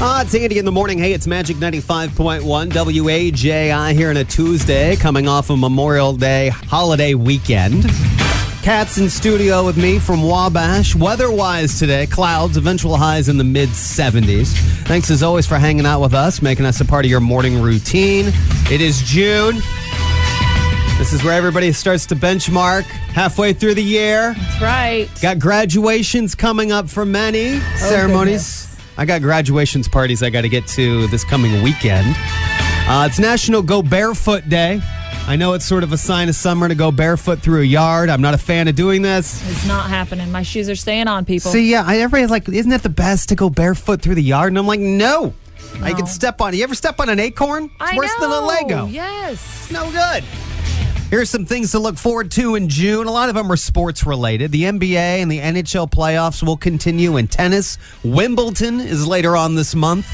Ah, it's Andy in the morning. Hey, it's Magic 95.1 WAJI here on a Tuesday, coming off a Memorial Day holiday weekend. Cats in studio with me from Wabash. Weather-wise today, clouds, eventual highs in the mid 70s. Thanks as always for hanging out with us, making us a part of your morning routine. It is June. This is where everybody starts to benchmark halfway through the year. That's right. Got graduations coming up for many ceremonies. I got graduations parties I got to get to this coming weekend. Uh, it's National Go Barefoot Day. I know it's sort of a sign of summer to go barefoot through a yard. I'm not a fan of doing this. It's not happening. My shoes are staying on, people. See, yeah, I, everybody's like, isn't it the best to go barefoot through the yard? And I'm like, no. I No. can step on. It. You ever step on an acorn? It's I worse than a know. Lego. Yes. No good. Here's some things to look forward to in June. A lot of them are sports related. The NBA and the NHL playoffs will continue in tennis. Wimbledon is later on this month.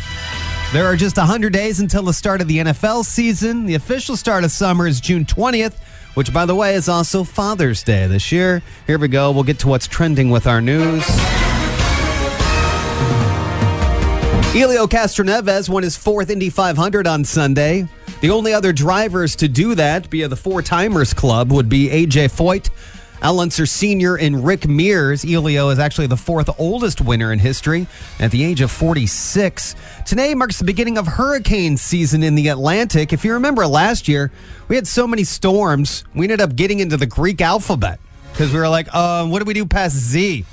There are just 100 days until the start of the NFL season. The official start of summer is June 20th, which, by the way, is also Father's Day this year. Here we go. We'll get to what's trending with our news. Elio Castroneves won his fourth Indy 500 on Sunday. The only other drivers to do that via the Four Timers Club would be AJ Foyt, Al Unser Sr., and Rick Mears. Elio is actually the fourth oldest winner in history at the age of 46. Today marks the beginning of hurricane season in the Atlantic. If you remember last year, we had so many storms, we ended up getting into the Greek alphabet because we were like, uh, what do we do past Z?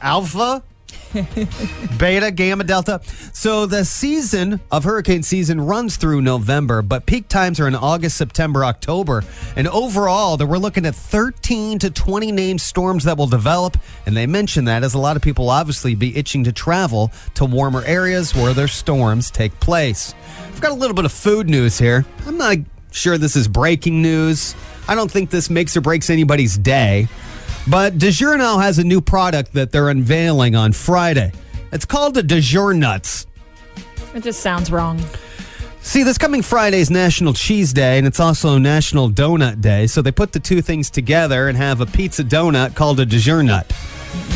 Alpha? beta, gamma, delta. So the season of hurricane season runs through November, but peak times are in August, September, October. And overall, that we're looking at 13 to 20 named storms that will develop. And they mention that as a lot of people obviously be itching to travel to warmer areas where their storms take place. I've got a little bit of food news here. I'm not sure this is breaking news. I don't think this makes or breaks anybody's day. But DiGiorno has a new product that they're unveiling on Friday. It's called the DiGior Nuts. It just sounds wrong. See, this coming Friday is National Cheese Day, and it's also National Donut Day. So they put the two things together and have a pizza donut called a DiGior Nut.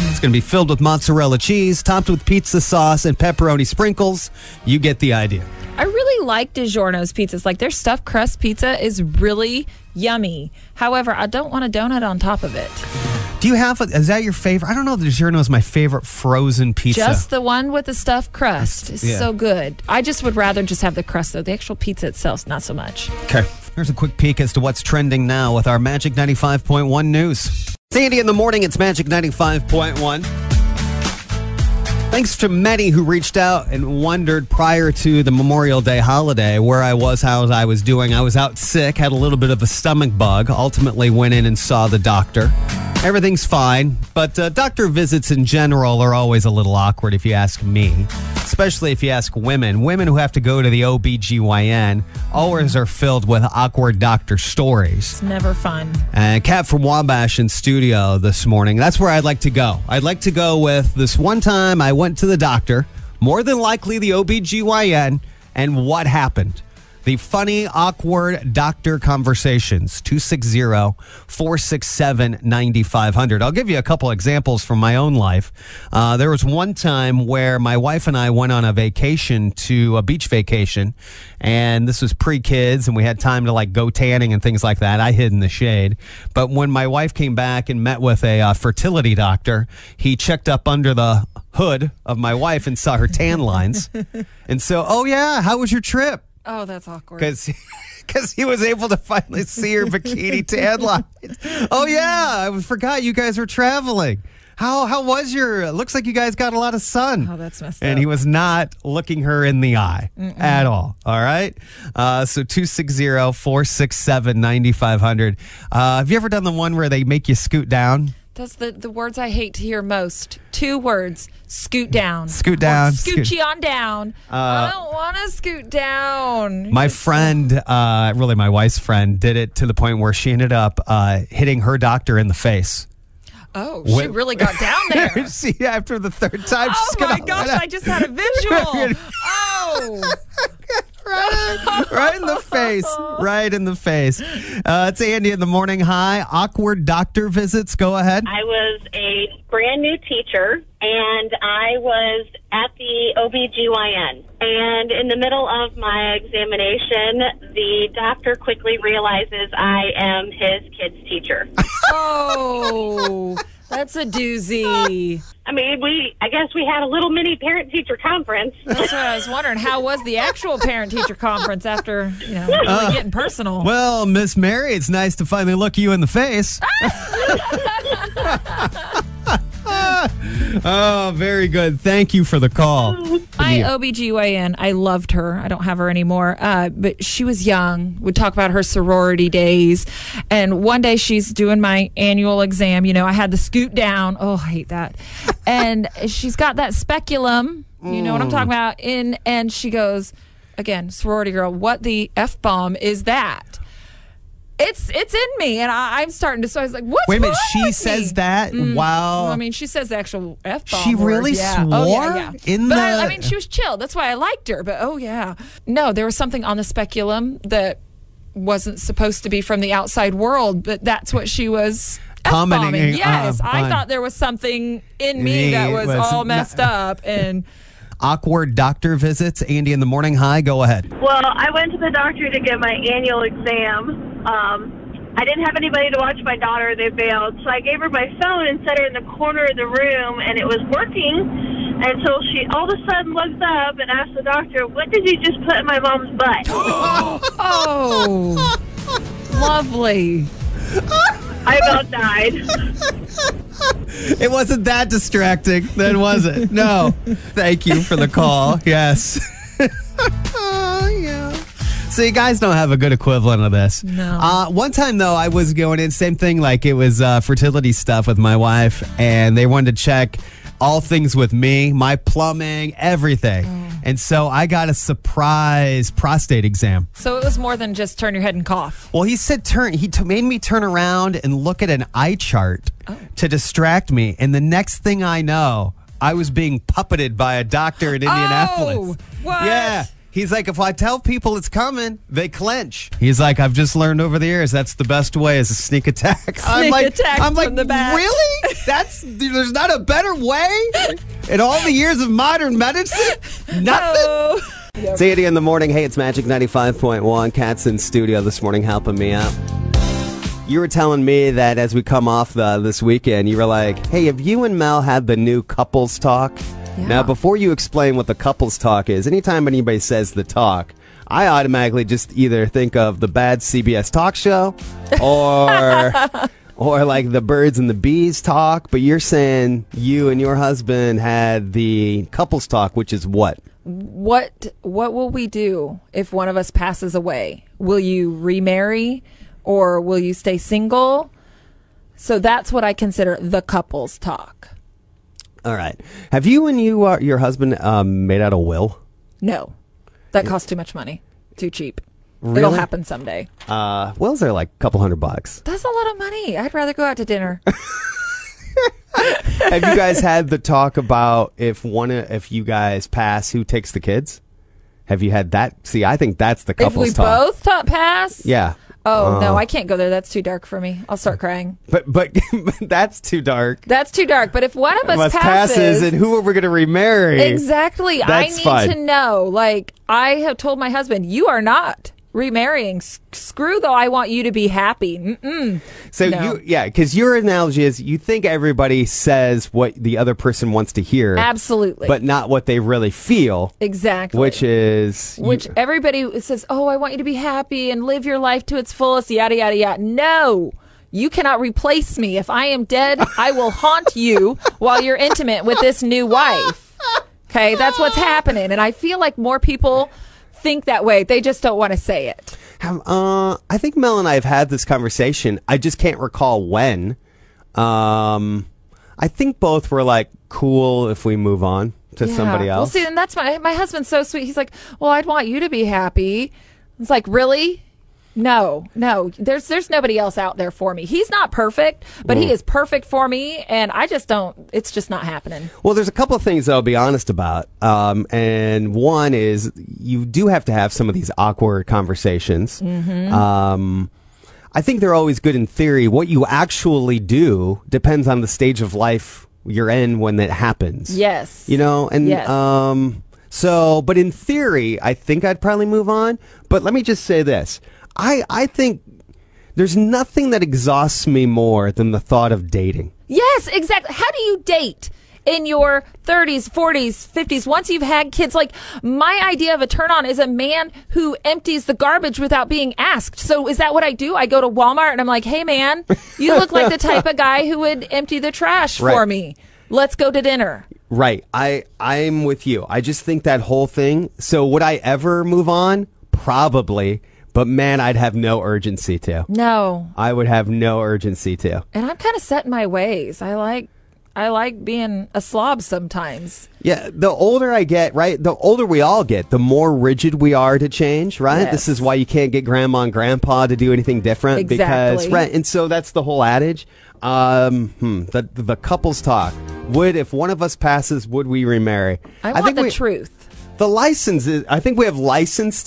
It's going to be filled with mozzarella cheese, topped with pizza sauce and pepperoni sprinkles. You get the idea. I really like DiGiorno's pizzas. Like their stuffed crust pizza is really yummy. However, I don't want a donut on top of it. Do you have? A, is that your favorite? I don't know. if The DiGiorno is my favorite frozen pizza. Just the one with the stuffed crust is Yeah. so good. I just would rather just have the crust though. The actual pizza itself, not so much. Okay. Here's a quick peek as to what's trending now with our Magic 95.1 news. Sandy in the morning, it's Magic 95.1. Thanks to many who reached out and wondered prior to the Memorial Day holiday where I was, how I was doing. I was out sick, had a little bit of a stomach bug, ultimately went in and saw the doctor. Everything's fine, but uh, doctor visits in general are always a little awkward if you ask me, especially if you ask women. Women who have to go to the OBGYN always are filled with awkward doctor stories. It's never fun. And Kat from Wabash in studio this morning. That's where I'd like to go. I'd like to go with this one time I went to the doctor, more than likely the OBGYN, and what happened. The funny, awkward doctor conversations, 260 467 9500. I'll give you a couple examples from my own life. Uh, there was one time where my wife and I went on a vacation to a beach vacation, and this was pre kids, and we had time to like go tanning and things like that. I hid in the shade. But when my wife came back and met with a uh, fertility doctor, he checked up under the hood of my wife and saw her tan lines. and so, oh, yeah, how was your trip? Oh, that's awkward. because because he was able to finally see her bikini tan lines. Oh yeah, I forgot you guys were traveling. How how was your? Looks like you guys got a lot of sun. Oh, that's messed And up. he was not looking her in the eye at all. All right. Uh, so 260 467 9500. Uh, Have you ever done the one where they make you scoot down? That's the, the words I hate to hear most. Two words. Scoot down. Scoot down, scoot- on down. I don't want to scoot down. My friend, uh, really my wife's friend, did it to the point where she ended up uh, hitting her doctor in the face. oh, she Wait- really got down there. See, after the third time, oh she's my gosh, I just had a visual. Oh. Right, right in the face. Right in the face. Uh, it's Andy in the morning. Hi. Awkward doctor visits. Go ahead. I was a brand new teacher and I was at the OBGYN. And in the middle of my examination, the doctor quickly realizes I am his kid's teacher. Oh, that's a doozy. I mean, we, I guess we had a little mini parent teacher conference. That's what I was wondering. How was the actual parent teacher conference after, you know, really uh, getting personal? Well, Miss Mary, it's nice to finally look you in the face. oh, very good. Thank you for the call. My OBGYN, I loved her. I don't have her anymore. Uh, but she was young, would talk about her sorority days. And one day she's doing my annual exam. You know, I had the scoot down. Oh, I hate that. And she's got that speculum. You know what I'm talking about? In and she goes, again, sorority girl, what the F bomb is that? It's it's in me, and I, I'm starting to. So I was like, "What's Wait a minute. wrong She with says me? that? Wow. I mean, she says the actual f bomb. She really yeah. swore oh, yeah, yeah. in but I, I mean, she was chill. That's why I liked her. But oh yeah, no, there was something on the speculum that wasn't supposed to be from the outside world, but that's what she was. Commenting, F-bombing. uh, Yes, I thought there was something in me that was, was all not- messed up, and Awkward doctor visits. Andy in the morning. Hi. Go ahead. Well, I went to the doctor to get my annual exam. Um, I didn't have anybody to watch my daughter. They bailed. So I gave her my phone and set her in the corner of the room, and it was working until she all of a sudden looks up and asks the doctor, What did you just put in my mom's butt? oh, lovely. I about died. It wasn't that distracting, then, was it? No. Thank you for the call. Yes. Oh. So you guys don't have a good equivalent of this. No. Uh, one time though, I was going in same thing. Like it was uh, fertility stuff with my wife, and they wanted to check all things with me, my plumbing, everything. And so I got a surprise prostate exam. So it was more than just turn your head and cough. Well, he said turn. He t- made me turn around and look at an eye chart to distract me. And the next thing I know, I was being puppeted by a doctor in Indianapolis. what? Yeah. He's like, if I tell people it's coming, they clench. He's like, I've just learned over the years that's the best way is a sneak attack. I'm Sneak like, attack I'm like, from the back. really? That's there's not a better way in all the years of modern medicine. Nothing. Oh. It's Andy in the morning. Hey, it's Magic 95.1. Cat's in studio this morning helping me out. You were telling me that as we come off the, this weekend, you were like, hey, have you and Mel had the new couples talk? Now, before you explain what the couples talk is, anytime anybody says the talk, I automatically just either think of the bad CBS talk show or or like the birds and the bees talk, but you're saying you and your husband had the couples talk, which is what? what what will we do if one of us passes away? Will you remarry or will you stay single? So that's what I consider the couples talk. All right. Have you and you uh, your husband um, made out a will? No. That costs too much money. Too cheap. It'll happen someday. Uh, wills are like a couple hundred bucks. That's a lot of money. I'd rather go out to dinner. Have you guys had the talk about if one of- if you guys pass, who takes the kids? Have you had that? See, I think that's the if couples we talk. both ta- pass? Yeah. Oh, Uh, no, I can't go there. That's too dark for me. I'll start crying. But but that's too dark. That's too dark. But if one of us passes, passes, and who are we going to remarry? Exactly. I need fine. to know. Like, I have told my husband, you are not remarrying. S- screw though, I want you to be happy. Mm-mm. So No. you, yeah, because your analogy is you think everybody says what the other person wants to hear, Absolutely. but not what they really feel, exactly. which is which you- everybody says, oh, I want you to be happy and live your life to its fullest, yada, yada, yada. No. You cannot replace me. If I am dead, I will haunt you while you're intimate with this new wife. Okay, that's what's happening. And I feel like more people think that way. They just don't want to say it. Have- uh, I think Mel and I have had this conversation. I just can't recall when. Um, I think both were like, cool if we move on to somebody else. Well, see, and that's my my husband's so sweet. He's like, "Well, I'd want you to be happy." It's like, really? No, no. There's there's nobody else out there for me. He's not perfect, but he is perfect for me, and I just don't. It's just not happening. Well, there's a couple of things I'll be honest about. Um, and one is you do have to have some of these awkward conversations. Mm-hmm. Um, I think they're always good in theory. What you actually do depends on the stage of life you're in when that happens. Yes. You know, and Yes. um, so, but in theory, I think I'd probably move on. But let me just say this: I I think there's nothing that exhausts me more than the thought of dating. Yes, exactly. How do you date? In your 30s, 40s, 50s, once you've had kids, like my idea of a turn on is a man who empties the garbage without being asked. So is that what I do? I go to Walmart and I'm like, hey man, you look like the type of guy who would empty the trash for me. Let's go to dinner. Right. I I'm with you. I just think that whole thing. So would I ever move on? Probably. But man, I'd have no urgency to. No. I would have no urgency to. And I'm kind of set in my ways. I like I like being a slob sometimes. Yeah, the older I get, right? The older we all get, the more rigid we are to change, right? Yes. This is why you can't get grandma and grandpa to do anything different exactly. because right, and so that's the whole adage. Um, hmm, the the couples talk. Would if one of us passes, would we remarry? I want the we- truth. The license is, I think we have license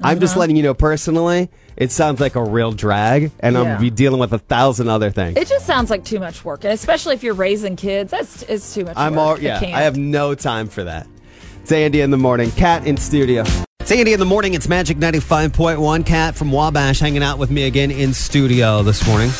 too. I'm just Uh-huh. letting you know personally, it sounds like a real drag, and I'm gonna be dealing with a thousand other things. It just sounds like too much work, and especially if you're raising kids, that's it's too much. I'm work. all, yeah, can't. I have no time for that. It's Andy in the morning, Cat in studio. It's Andy in the morning. It's Magic 95.1. Cat from Wabash hanging out with me again in studio this morning.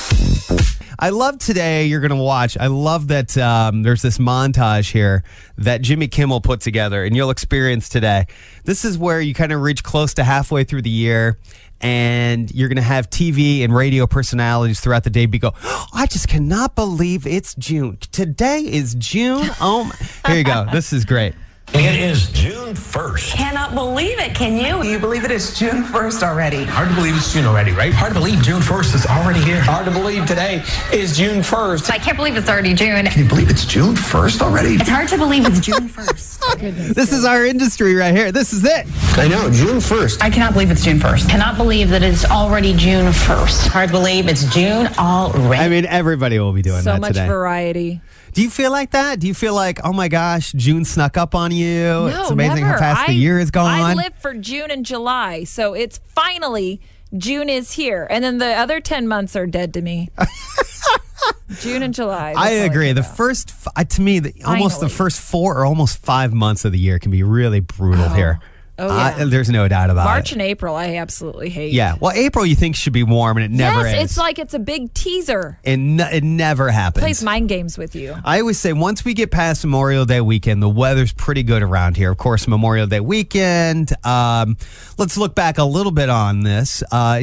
I love today. You're going to watch. I love that um, there's this montage here that Jimmy Kimmel put together, and you'll experience today. This is where you kind of reach close to halfway through the year, and you're going to have TV and radio personalities throughout the day be go, "Oh, I just cannot believe it's June. Today is June. Oh, my. here you go. This is great. It is June 1st. Cannot believe it, can you? You believe it is June 1st already? Hard to believe it's June already, right? Hard to believe June 1st is already here. Hard to believe today is June 1st. I can't believe it's already June. Can you believe it's June 1st already? It's hard to believe it's June 1st. This is our industry right here. This is it. I know, June 1st. I cannot believe it's June 1st. Cannot believe that it's already June 1st. Hard to believe it's June already. I mean, everybody will be doing that. so much today. variety. Do you feel like that? Do you feel like, oh my gosh, June snuck up on you? No, it's amazing never. how fast the year is gone. I live for June and July, so it's finally June is here, and then the other ten months are dead to me. June and July. I agree. The first, uh, to me, the, almost the first four or almost five months of the year can be really brutal here. Oh, yeah. there's no doubt about March it. March and April, I absolutely hate. yeah. Well, April you think should be warm, and it never yes, is. it's like it's a big teaser. it, n- it never happens. Plays mind games with you. I always say once we get past Memorial Day weekend, the weather's pretty good around here. Of course, Memorial Day weekend. Um, let's look back a little bit on this. Uh,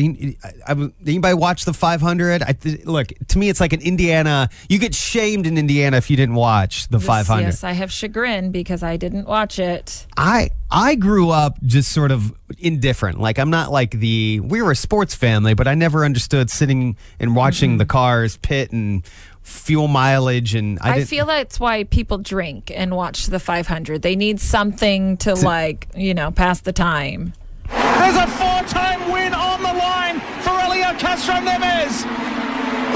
anybody watch the 500? I, th- look, to me, it's like an Indiana. You get shamed in Indiana if you didn't watch the This- 500. Yes, I have chagrin because I didn't watch it. I I grew up just sort of indifferent. Like I'm not like the we were a sports family, but I never understood sitting and watching Mm-hmm. the cars pit and fuel mileage and I, I, feel that's why people drink and watch the 500. They need something to, like, you know, pass the time. There's a four-time win on the line for Elio Castroneves.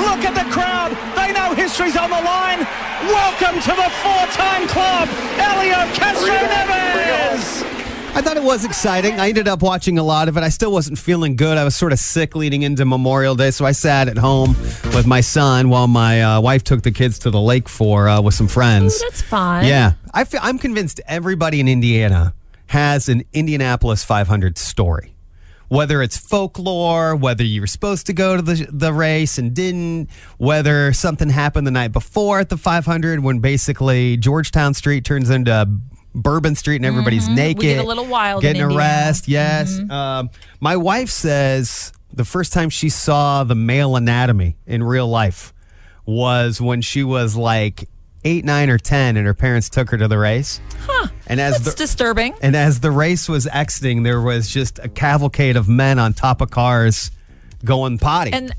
Look at the crowd. They know history's on the line. Welcome to the four-time club, Elio Castroneves. I thought it was exciting. I ended up watching a lot of it. I still wasn't feeling good. I was sort of sick leading into Memorial Day, so I sat at home with my son while my uh, wife took the kids to the lake for uh, with some friends. Ooh, that's fun. Yeah, I feel, I'm convinced everybody in Indiana has an Indianapolis 500 story. Whether it's folklore, whether you were supposed to go to the the race and didn't, whether something happened the night before at the 500 when basically Georgetown Street turns into Bourbon Street and everybody's naked, Mm-hmm. get a little wild in getting. Mm-hmm. arrested. Yes, um, my wife says the first time she saw the male anatomy in real life was when she was like eight, nine, or ten, and her parents took her to the race. Huh. And as That's the disturbing. and as the race was exiting, there was just a cavalcade of men on top of cars, going potty. And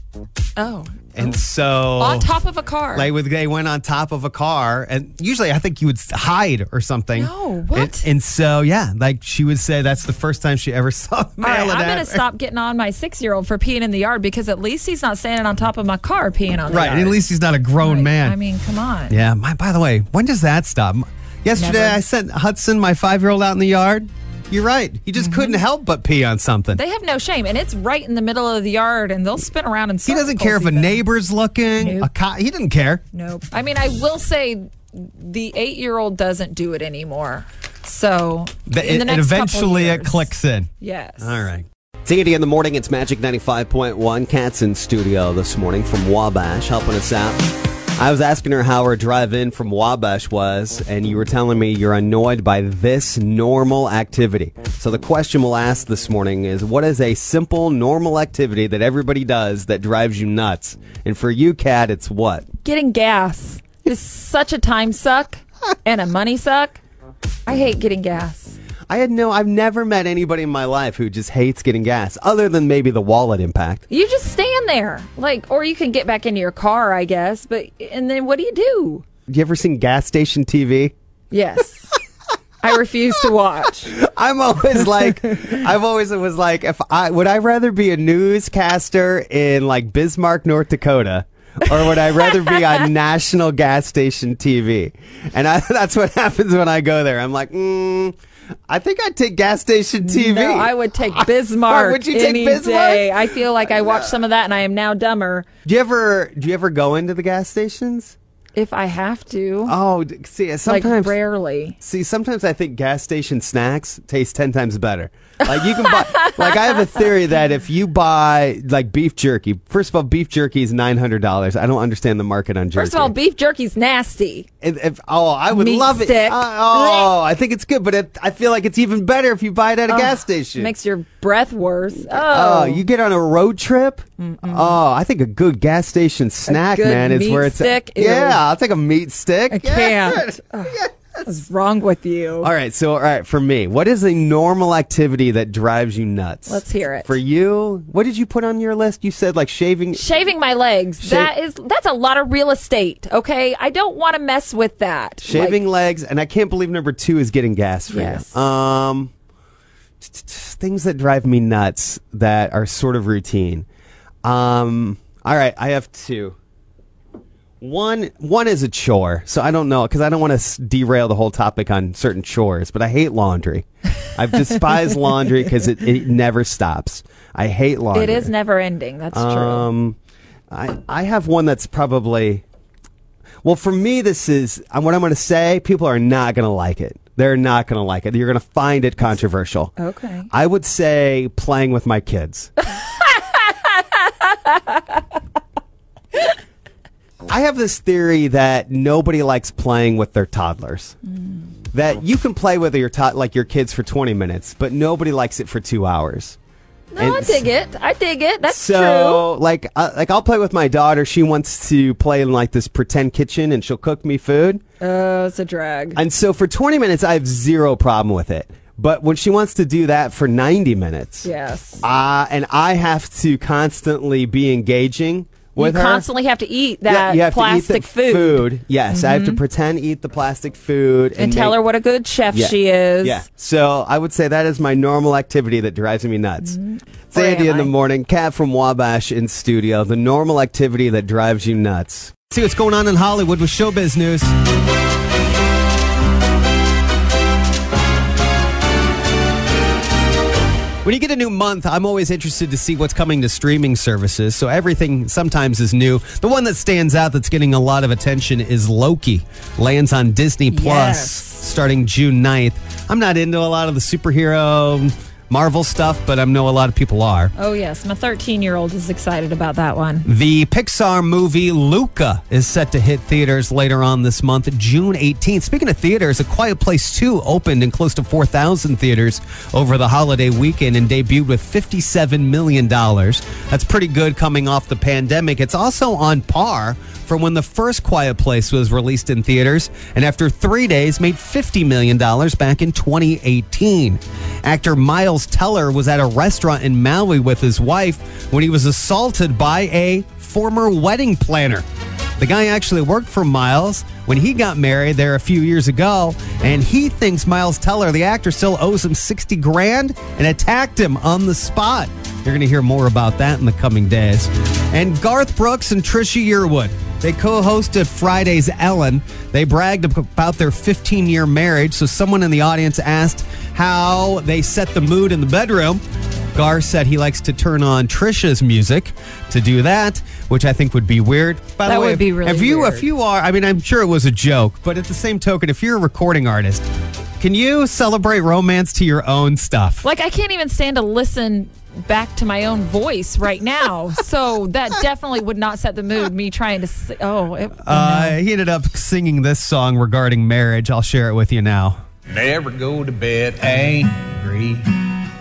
oh, And oh. so on top of a car. Like with they went on top of a car, and usually I think you would hide or something. No, what? And, and so yeah, like she would say that's the first time she ever saw the All right. I'm in going to Africa. stop getting on my six year old for peeing in the yard because at least he's not standing on top of my car peeing on the Right, yard. and at least he's not a grown Right. man. I mean, come on. yeah. My, by the way, when does that stop? Yesterday, Never. I sent Hudson, my five year old, out in the yard. You're right. He just couldn't help but pee on something. Mm-hmm. They have no shame, and it's right in the middle of the yard, and they'll spin around and. he doesn't care if a neighbor's looking. Nope. A co- he didn't care. Nope. I mean, I will say the eight year old doesn't do it anymore. So The- in the it- next it couple eventually it clicks in. Yes. All right. Sandy in the morning, it's Magic 95.1. Cat's in studio this morning from Wabash helping us out. I was asking her how her drive in from Wabash was, and you were telling me you're annoyed by this normal activity. So the question we'll ask this morning is what is a simple, normal activity that everybody does that drives you nuts? And for you, Cat, it's what? Getting gas is such a time suck and a money suck. I hate getting gas. I had no, I've never met anybody in my life who just hates getting gas, other than maybe the wallet impact. You just stand there, like, or you can get back into your car, I guess. But and then what do you do? You ever seen gas station TV? Yes, I refuse to watch. I'm always like, I've always was like, if I would I rather be a newscaster in like Bismarck, North Dakota, or would I rather be on national gas station TV? And I, that's what happens when I go there. I'm like, mm, I think I'd take gas station TV. No, I would take Bismarck Would you take Bismarck? day. I feel like I watched some of that, and I am now dumber. do you ever do you ever go into the gas stations? If I have to, Oh, see, like sometimes rarely. See, sometimes I think gas station snacks taste ten times better. Like you can buy, like I have a theory that if you buy like beef jerky, first of all, beef jerky is nine hundred dollars. I don't understand the market on jerky. First of all, beef jerky's nasty. if, if- oh, I would Meat love it. Uh, oh, I think it's good, but it, I feel like it's even better if you buy it at a gas station. Makes your breath worse. Oh, Oh, you get on a road trip. Oh, I think a good gas station snack, man, is where it's. stick? Ew. Yeah, I'll take a meat stick. I Yeah. can't. Ugh, What's wrong with you? All right, so all right, for me, what is a normal activity that drives you nuts? Let's hear it. For you, what did you put on your list? You said like shaving. Shaving my legs. that is that's a lot of real estate. Okay, I don't want to mess with that. Shaving Like, legs, and I can't believe number two is getting gas for Yes. you. Um, t- t- t- things that drive me nuts that are sort of routine. Um, all right, I have two. One, one is a chore, so I don't know because I don't want to s- derail the whole topic on certain chores. But I hate laundry. I despise laundry because it, it never stops. I hate laundry. it is never ending. That's true. Um, I I have one that's probably. Well, for me, this is uh, what I'm going to say. People are not going to like it. They're not going to like it. You're going to find it controversial. Okay. I would say playing with my kids. I have this theory that nobody likes playing with their toddlers. That you can play with your to- like your kids for 20 minutes, but nobody likes it for two hours. No, I dig it. I dig it. That's so, like, uh, like I'll play with my daughter. She wants to play in like this pretend kitchen, and she'll cook me food. true. Oh, it's a drag. And so, for 20 minutes, I have zero problem with it. But when she wants to do that for 90 minutes, yes. uh, and I have to constantly be engaging You with her. constantly have to eat Yeah, that you have plastic eat food. Mm-hmm. Yes, I have to pretend eat the plastic food and tell make- her what a good chef Yeah. she is. Yeah. So I would say that is my normal activity that drives me nuts. Sandy am in the morning, Cat from Wabash in studio. The normal activity that drives you nuts. See what's going on in Hollywood with showbiz news. When you get a new month, I'm always interested to see what's coming to streaming services. So everything sometimes is new. The one that stands out that's getting a lot of attention is Loki. Lands on Disney Plus Yes. starting June 9th. I'm not into a lot of the superhero Marvel stuff, but I know a lot of people are. Oh yes, my 13 year old is excited about that one. The Pixar movie Luca is set to hit theaters later on this month, June 18th. Speaking of theaters, A Quiet Place 2 opened in close to 4,000 theaters over the holiday weekend and debuted with $57 million. That's pretty good coming off the pandemic. It's also on par from when the first Quiet Place was released in theaters and after three days made $50 million back in 2018. Actor Miles Teller was at a restaurant in Maui with his wife when he was assaulted by a former wedding planner. The guy actually worked for Miles when he got married there a few years ago, and he thinks Miles Teller, the actor, still owes him 60 grand and attacked him on the spot. You're going to hear more about that in the coming days. And Garth Brooks and Trisha Yearwood. They co hosted Friday's Ellen. They bragged about their 15 year marriage. So, someone in the audience asked how they set the mood in the bedroom. Garth said he likes to turn on Trisha's music to do that, which I think would be weird. By That the way, would be really if you weird. if you are, I mean, I'm sure it was a joke, but at the same token, if you're a recording artist, can you celebrate romance to your own stuff? Like I can't even stand to listen back to my own voice right now. so that definitely would not set the mood. Me trying to. oh, it, Uh, he ended up singing this song regarding marriage. I'll share it with you now. Never go to bed angry.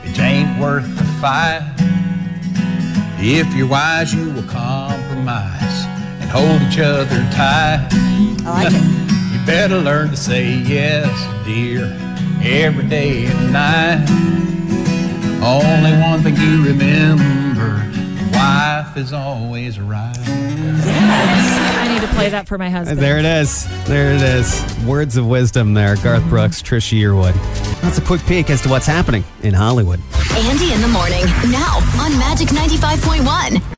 It ain't worth the fight. If you're wise, you will compromise and hold each other tight. I like it. You better learn to say yes, dear, every day and night. Only one thing you remember wife is always right. To play that for my husband. There it is. There it is. Words of wisdom there. Garth mm-hmm. Brooks, Trisha Yearwood. That's a quick peek as to what's happening in Hollywood. Andy in the morning, now on Magic 95.1.